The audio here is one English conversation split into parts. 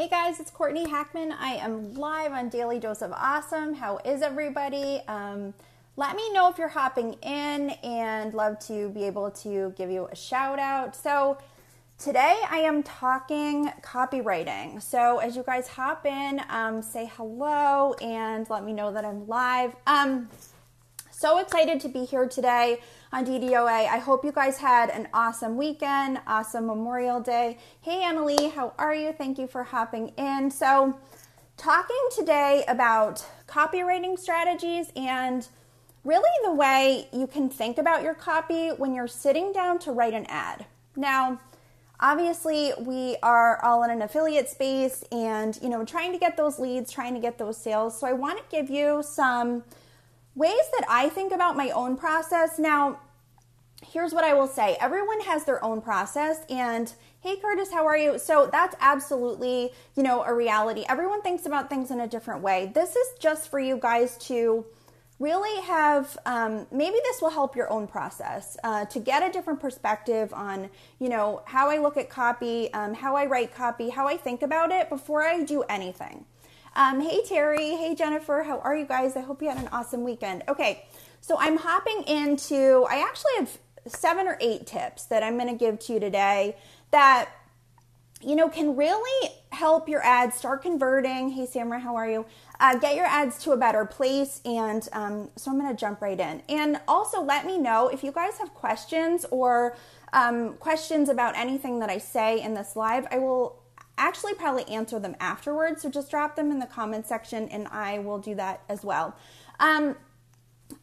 Hey guys, it's Courtney Hackman. I am live on Daily Dose of Awesome. How is everybody? Um, let me know if you're hopping in and love to be able to give you a shout out. So, today I am talking copywriting. So, as you guys hop in, um, say hello and let me know that I'm live. Um, so excited to be here today on DDOA. I hope you guys had an awesome weekend, awesome Memorial Day. Hey, Annalie, how are you? Thank you for hopping in. So, talking today about copywriting strategies and really the way you can think about your copy when you're sitting down to write an ad. Now, obviously we are all in an affiliate space and you know trying to get those leads trying to get those sales so i want to give you some ways that I think about my own process. Now, here's what I will say. Everyone has their own process and hey curtis how are you? So that's absolutely you know a reality. Everyone thinks about things in a different way. This is just for you guys to really have um, maybe this will help your own process uh, to get a different perspective on you know how i look at copy um, how i write copy how i think about it before i do anything um, hey, Terry. Hey, Jennifer. How are you guys? I hope you had an awesome weekend. Okay, so I'm hopping into, I actually have seven or eight tips that I'm going to give to you today that you know can really help your ads start converting hey samra how are you uh, get your ads to a better place and um, so i'm going to jump right in and also let me know if you guys have questions or um, questions about anything that i say in this live i will actually probably answer them afterwards. So just drop them in the comment section and I will do that as well. Um,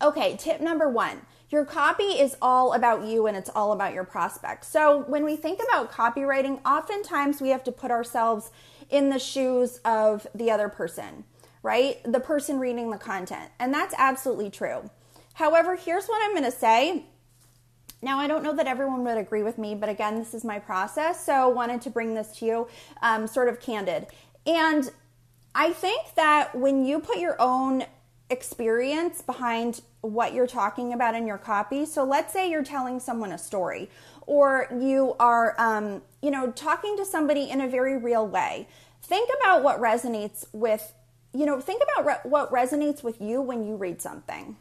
okay, tip number one your copy is all about you and it's all about your prospects. So when we think about copywriting, oftentimes we have to put ourselves in the shoes of the other person, right? The person reading the content. And that's absolutely true. However, here's what I'm going to say now, I don't know that everyone would agree with me, but again, this is my process, so wanted to bring this to you um, sort of candid. And I think that when you put your own experience behind what you're talking about in your copy, so let's say you're telling someone a story, or you are, um, you know, talking to somebody in a very real way. Think about what resonates with, you know, think about re- what resonates with you when you read something.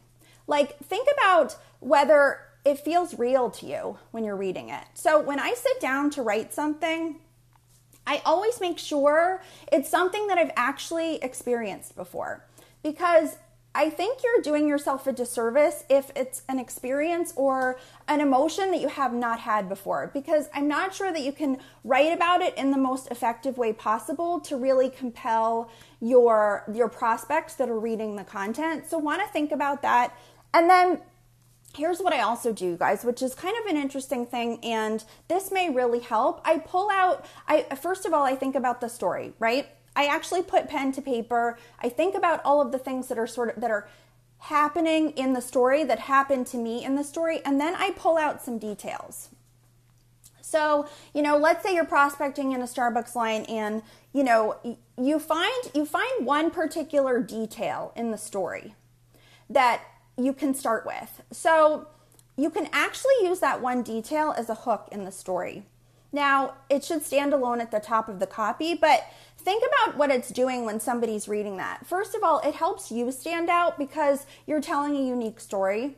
Like, think about whether it feels real to you when you're reading it. So when I sit down to write something, I always make sure it's something that I've actually experienced before because I think you're doing yourself a disservice if it's an experience or an emotion that you have not had before because I'm not sure that you can write about it in the most effective way possible to really compel your your prospects that are reading the content. So want to think about that. And then here's what I also do, guys, which is kind of an interesting thing, and this may really help. I pull out, I first of all, I think about the story, right? I actually put pen to paper. I think about all of the things that are sort of that are happening in the story that happened to me in the story, and then I pull out some details. So, you know, let's say you're prospecting in a Starbucks line and, you know, you find you find one particular detail in the story that you can start with. So you can actually use that one detail as a hook in the story. Now, it should stand alone at the top of the copy, but think about what it's doing when somebody's reading that. First of all, it helps you stand out because you're telling a unique story.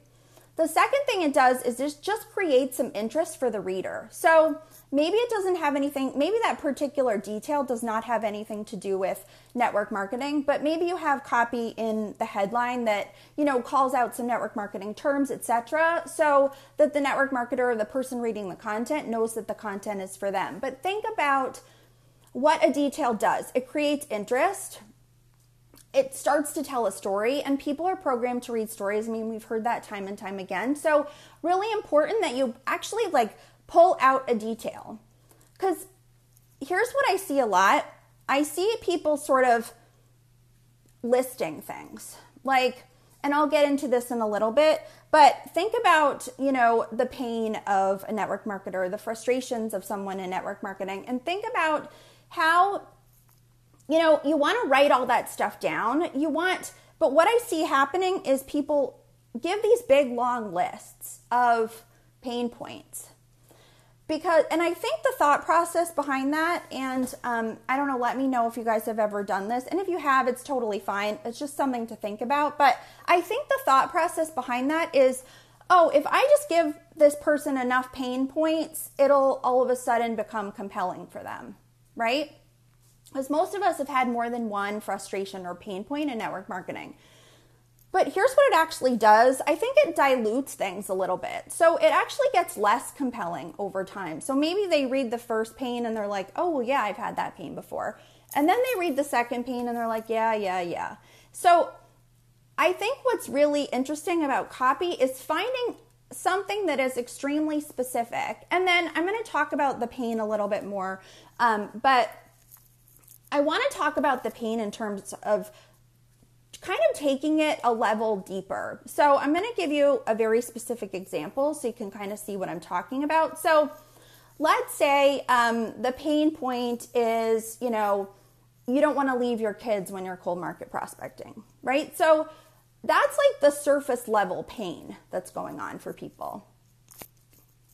The second thing it does is just just create some interest for the reader. So maybe it doesn't have anything, maybe that particular detail does not have anything to do with network marketing, but maybe you have copy in the headline that, you know, calls out some network marketing terms, etc., so that the network marketer or the person reading the content knows that the content is for them. But think about what a detail does. It creates interest, it starts to tell a story and people are programmed to read stories i mean we've heard that time and time again so really important that you actually like pull out a detail because here's what i see a lot i see people sort of listing things like and i'll get into this in a little bit but think about you know the pain of a network marketer the frustrations of someone in network marketing and think about how you know, you want to write all that stuff down. You want, but what I see happening is people give these big long lists of pain points. Because and i think the thought process behind that and um, i don't know let me know if you guys have ever done this and if you have it's totally fine. It's just something to think about. But i think the thought process behind that is oh if i just give this person enough pain points it'll all of a sudden become compelling for them right? Because most of us have had more than one frustration or pain point in network marketing but here's what it actually does I think it dilutes things a little bit. So it actually gets less compelling over time. So maybe they read the first pain and they're like, oh, well, yeah, I've had that pain before. And then they read the second pain and they're like, yeah, yeah, yeah. So I think what's really interesting about copy is finding something that is extremely specific. And then I'm going to talk about the pain a little bit more. Um, but I want to talk about the pain in terms of kind of taking it a level deeper. So I'm going to give you a very specific example so you can kind of see what I'm talking about. So let's say um, the pain point is, you know, you don't want to leave your kids when you're cold market prospecting, right? So that's like the surface level pain that's going on for people.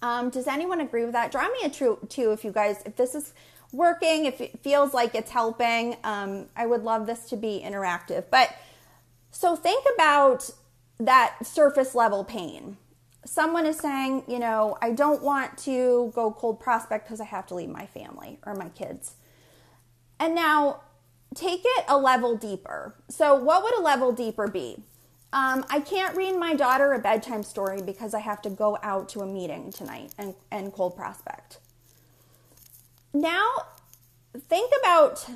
Um, does anyone agree with that? Draw me a true two if you guys, if this is working, if it feels like it's helping. Um, I would love this to be interactive. But so think about that surface level pain. Someone is saying, you know, I don't want to go cold prospect because I have to leave my family or my kids. And now take it a level deeper. So, what would a level deeper be? Um, I can't read my daughter a bedtime story because I have to go out to a meeting tonight and, and cold prospect. Now, think about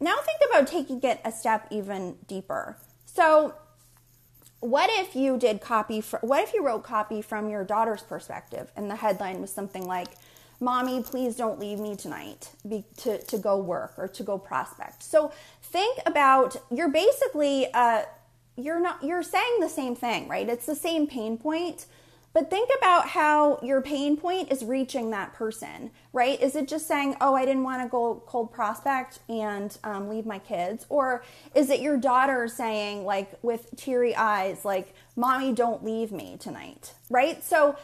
now think about taking it a step even deeper. So, what if you did copy what if you wrote copy from your daughter's perspective and the headline was something like mommy please don't leave me tonight be, to, to go work or to go prospect. So think about you're basically uh, you're not you're saying the same thing right? It's the same pain point but think about how your pain point is reaching that person, right? Is it just saying, oh, I didn't want to go cold prospect and um, leave my kids? Or is it your daughter saying, like, with teary eyes, like, mommy, don't leave me tonight, right? So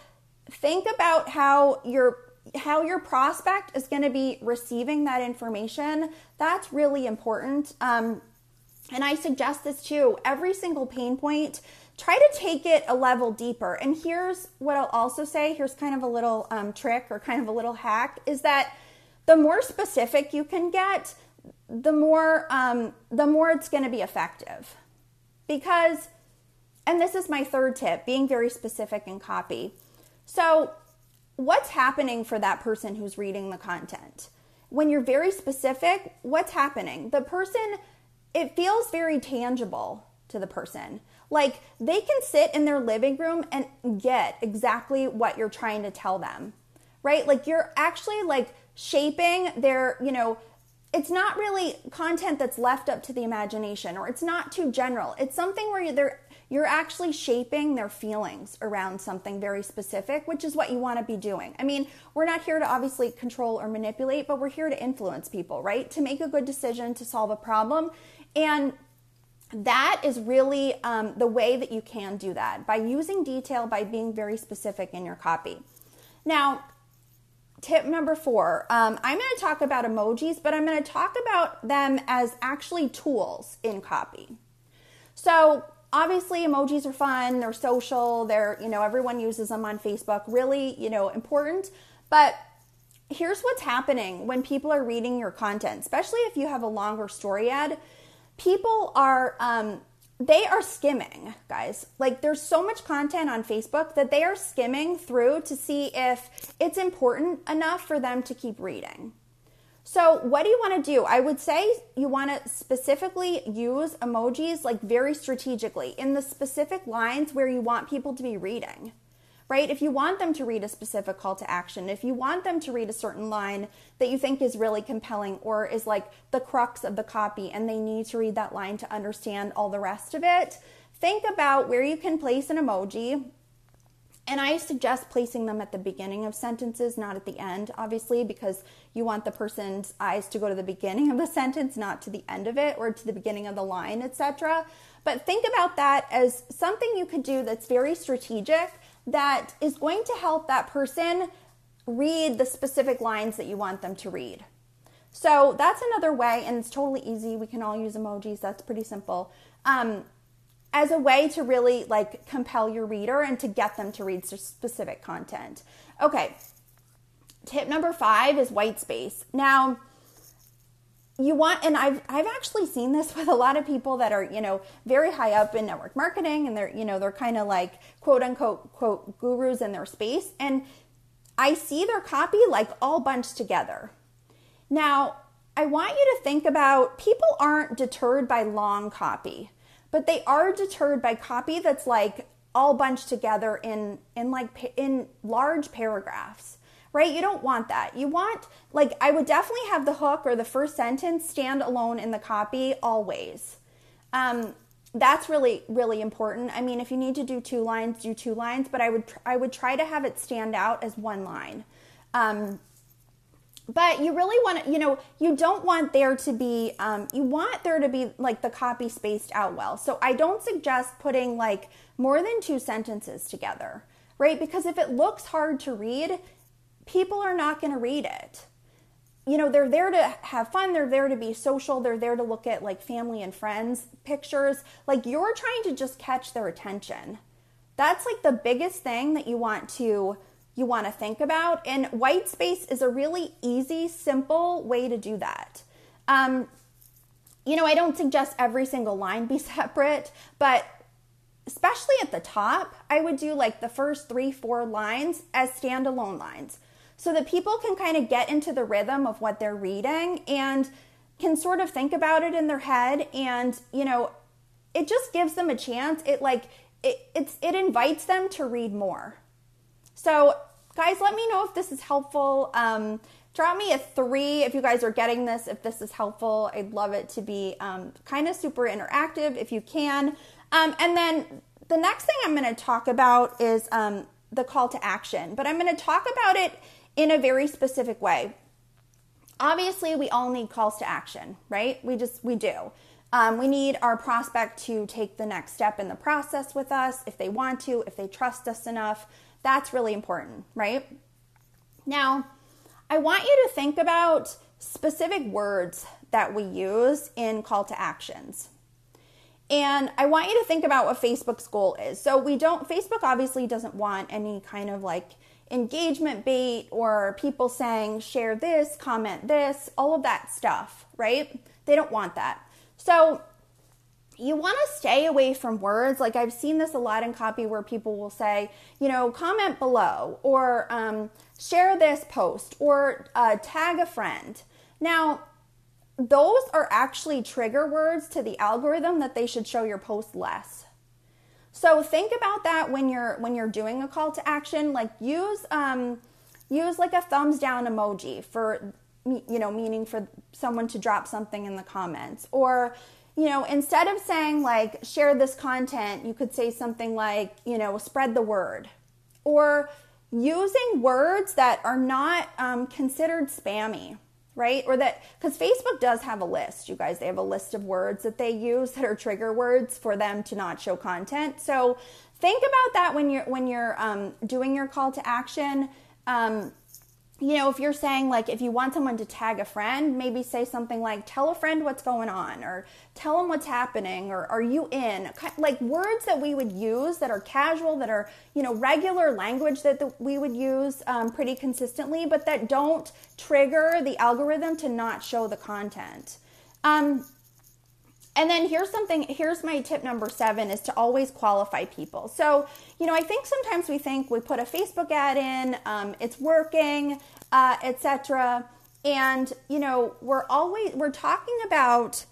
think about how your how your prospect is going to be receiving that information that's really important um, and i suggest this too every single pain point try to take it a level deeper. And here's what I'll also say here's kind of a little um, trick or kind of a little hack is that the more specific you can get, the more um, the more it's going to be effective. Because, and this is my third tip, being very specific in copy. So, what's happening for that person who's reading the content? When you're very specific, what's happening? The person, it feels very tangible to the person. Like they can sit in their living room and get exactly what you're trying to tell them, right? Like you're actually like shaping their, you know, it's not really content that's left up to the imagination or it's not too general. It's something where you're you're actually shaping their feelings around something very specific, which is what you want to be doing. I mean, we're not here to obviously control or manipulate, but we're here to influence people, right? To make a good decision, to solve a problem. And that is really um, the way that you can do that by using detail, by being very specific in your copy. Now, tip number four um, I'm going to talk about emojis, but I'm going to talk about them as actually tools in copy. So, obviously, emojis are fun, they're social, they're, you know, everyone uses them on Facebook, really, you know, important. But here's what's happening when people are reading your content, especially if you have a longer story ad people are um, they are skimming, guys. Like there's so much content on Facebook that they are skimming through to see if it's important enough for them to keep reading. So, what do you want to do? I would say you want to specifically use emojis like very strategically in the specific lines where you want people to be reading right? If you want them to read a specific call to action, if you want them to read a certain line that you think is really compelling or is like the crux of the copy and they need to read that line to understand all the rest of it, think about where you can place an emoji. And I suggest placing them at the beginning of sentences, not at the end, obviously, because you want the person's eyes to go to the beginning of the sentence, not to the end of it or to the beginning of the line, etc. But think about that as something you could do that's very strategic that is going to help that person read the specific lines that you want them to read. So that's another way, and it's totally easy. We can all use emojis. That's pretty simple. Um, as a way to really like compel your reader and to get them to read specific content. Okay. Tip number five is white space. Now, you want and I've I've actually seen this with a lot of people that are, you know, very high up in network marketing and they're, you know, they're kind of like quote unquote quote gurus in their space and I see their copy like all bunched together. Now, I want you to think about people aren't deterred by long copy, but they are deterred by copy that's like all bunched together in in like in large paragraphs. Right? You don't want that. You want like I would definitely have the hook or the first sentence stand alone in the copy always. Um, that's really really important. I mean, if you need to do two lines, do two lines, but I would I would try to have it stand out as one line. Um, but you really want to you know you don't want there to be um, you want there to be like the copy spaced out well so i don't suggest putting like more than two sentences together right because if it looks hard to read people are not going to read it you know they're there to have fun they're there to be social they're there to look at like family and friends pictures like you're trying to just catch their attention that's like the biggest thing that you want to you want to think about. And white space is a really easy, simple way to do that. Um, you know, I don't suggest every single line be separate, but especially at the top, I would do like the first three, four lines as standalone lines so that people can kind of get into the rhythm of what they're reading and can sort of think about it in their head. And, you know, it just gives them a chance. It like, it, it's, it invites them to read more. So, guys, let me know if this is helpful. Um, drop me a three if you guys are getting this, if this is helpful. I'd love it to be um, kind of super interactive if you can. Um, and then the next thing I'm going to talk about is um, the call to action, but I'm going to talk about it in a very specific way. Obviously, we all need calls to action, right? We just, we do. Um, we need our prospect to take the next step in the process with us if they want to, if they trust us enough. That's really important, right? Now, I want you to think about specific words that we use in call to actions. And I want you to think about what Facebook's goal is. So we don't, Facebook obviously doesn't want any kind of like engagement bait or people saying share this, comment this, all of that stuff, right? They don't want that. So you want to stay away from words like i've seen this a lot in copy where people will say you know comment below or um, share this post or uh, tag a friend now those are actually trigger words to the algorithm that they should show your post less so think about that when you're when you're doing a call to action like use um, use like a thumbs down emoji for you know meaning for someone to drop something in the comments. Or you know, instead of saying like share this content, you could say something like, you know, spread the word. Or using words that are not um, considered spammy, right? Or that, because Facebook does have a list, you guys, they have a list of words that they use that are trigger words for them to not show content. So think about that when you're, when you're um, doing your call to action. Um, you know, if you're saying like if you want someone to tag a friend, maybe say something like tell a friend what's going on or tell them what's happening or are you in? Like words that we would use that are casual, that are, you know, regular language that the, we would use um, pretty consistently, but that don't trigger the algorithm to not show the content. Um, and then here's something, here's my tip number seven is to always qualify people. So, you know, I think sometimes we think we put a Facebook ad in, um, it's working, uh, etc. And, you know, we're always, we're talking about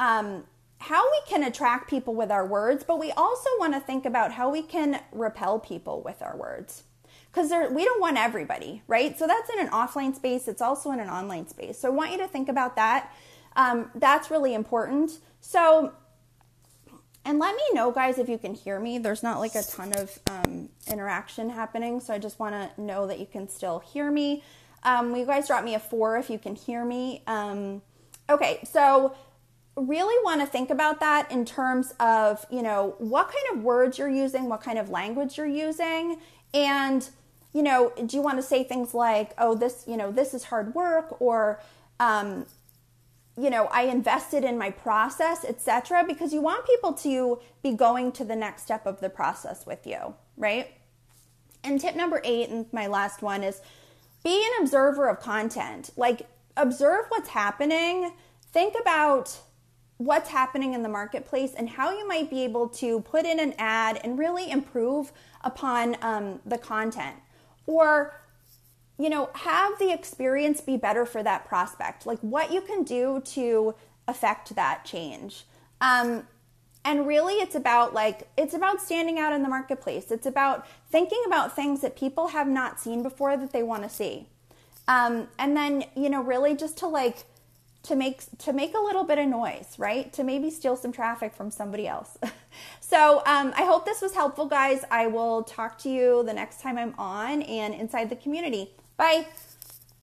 um, how we can attract people with our words, but we also want to think about how we can repel people with our words. Because we don't want everybody, right? So that's in an offline space, it's also in an online space. So I want you to think about that um, that's really important. So, and let me know, guys, if you can hear me. There's not like a ton of um, interaction happening, so I just want to know that you can still hear me. Um, you guys drop me a four if you can hear me. Um, okay, so really want to think about that in terms of, you know, what kind of words you're using, what kind of language you're using, and you know, do you want to say things like, oh, this, you know, this is hard work or, um, you know, I invested in my process, etc. Because you want people to be going to the next step of the process with you, right? And tip number eight, and my last one is be an observer of content. Like, observe what's happening. Think about what's happening in the marketplace and how you might be able to put in an ad and really improve upon um, the content. Or you know, have the experience be better for that prospect. Like what you can do to affect that change. Um, and really it's about like it's about standing out in the marketplace. It's about thinking about things that people have not seen before that they want to see. Um, and then you know really just to like to make to make a little bit of noise right? To maybe steal some traffic from somebody else. So um, i hope this was helpful guys. I will talk to you the next time i'm on and inside the community Bye.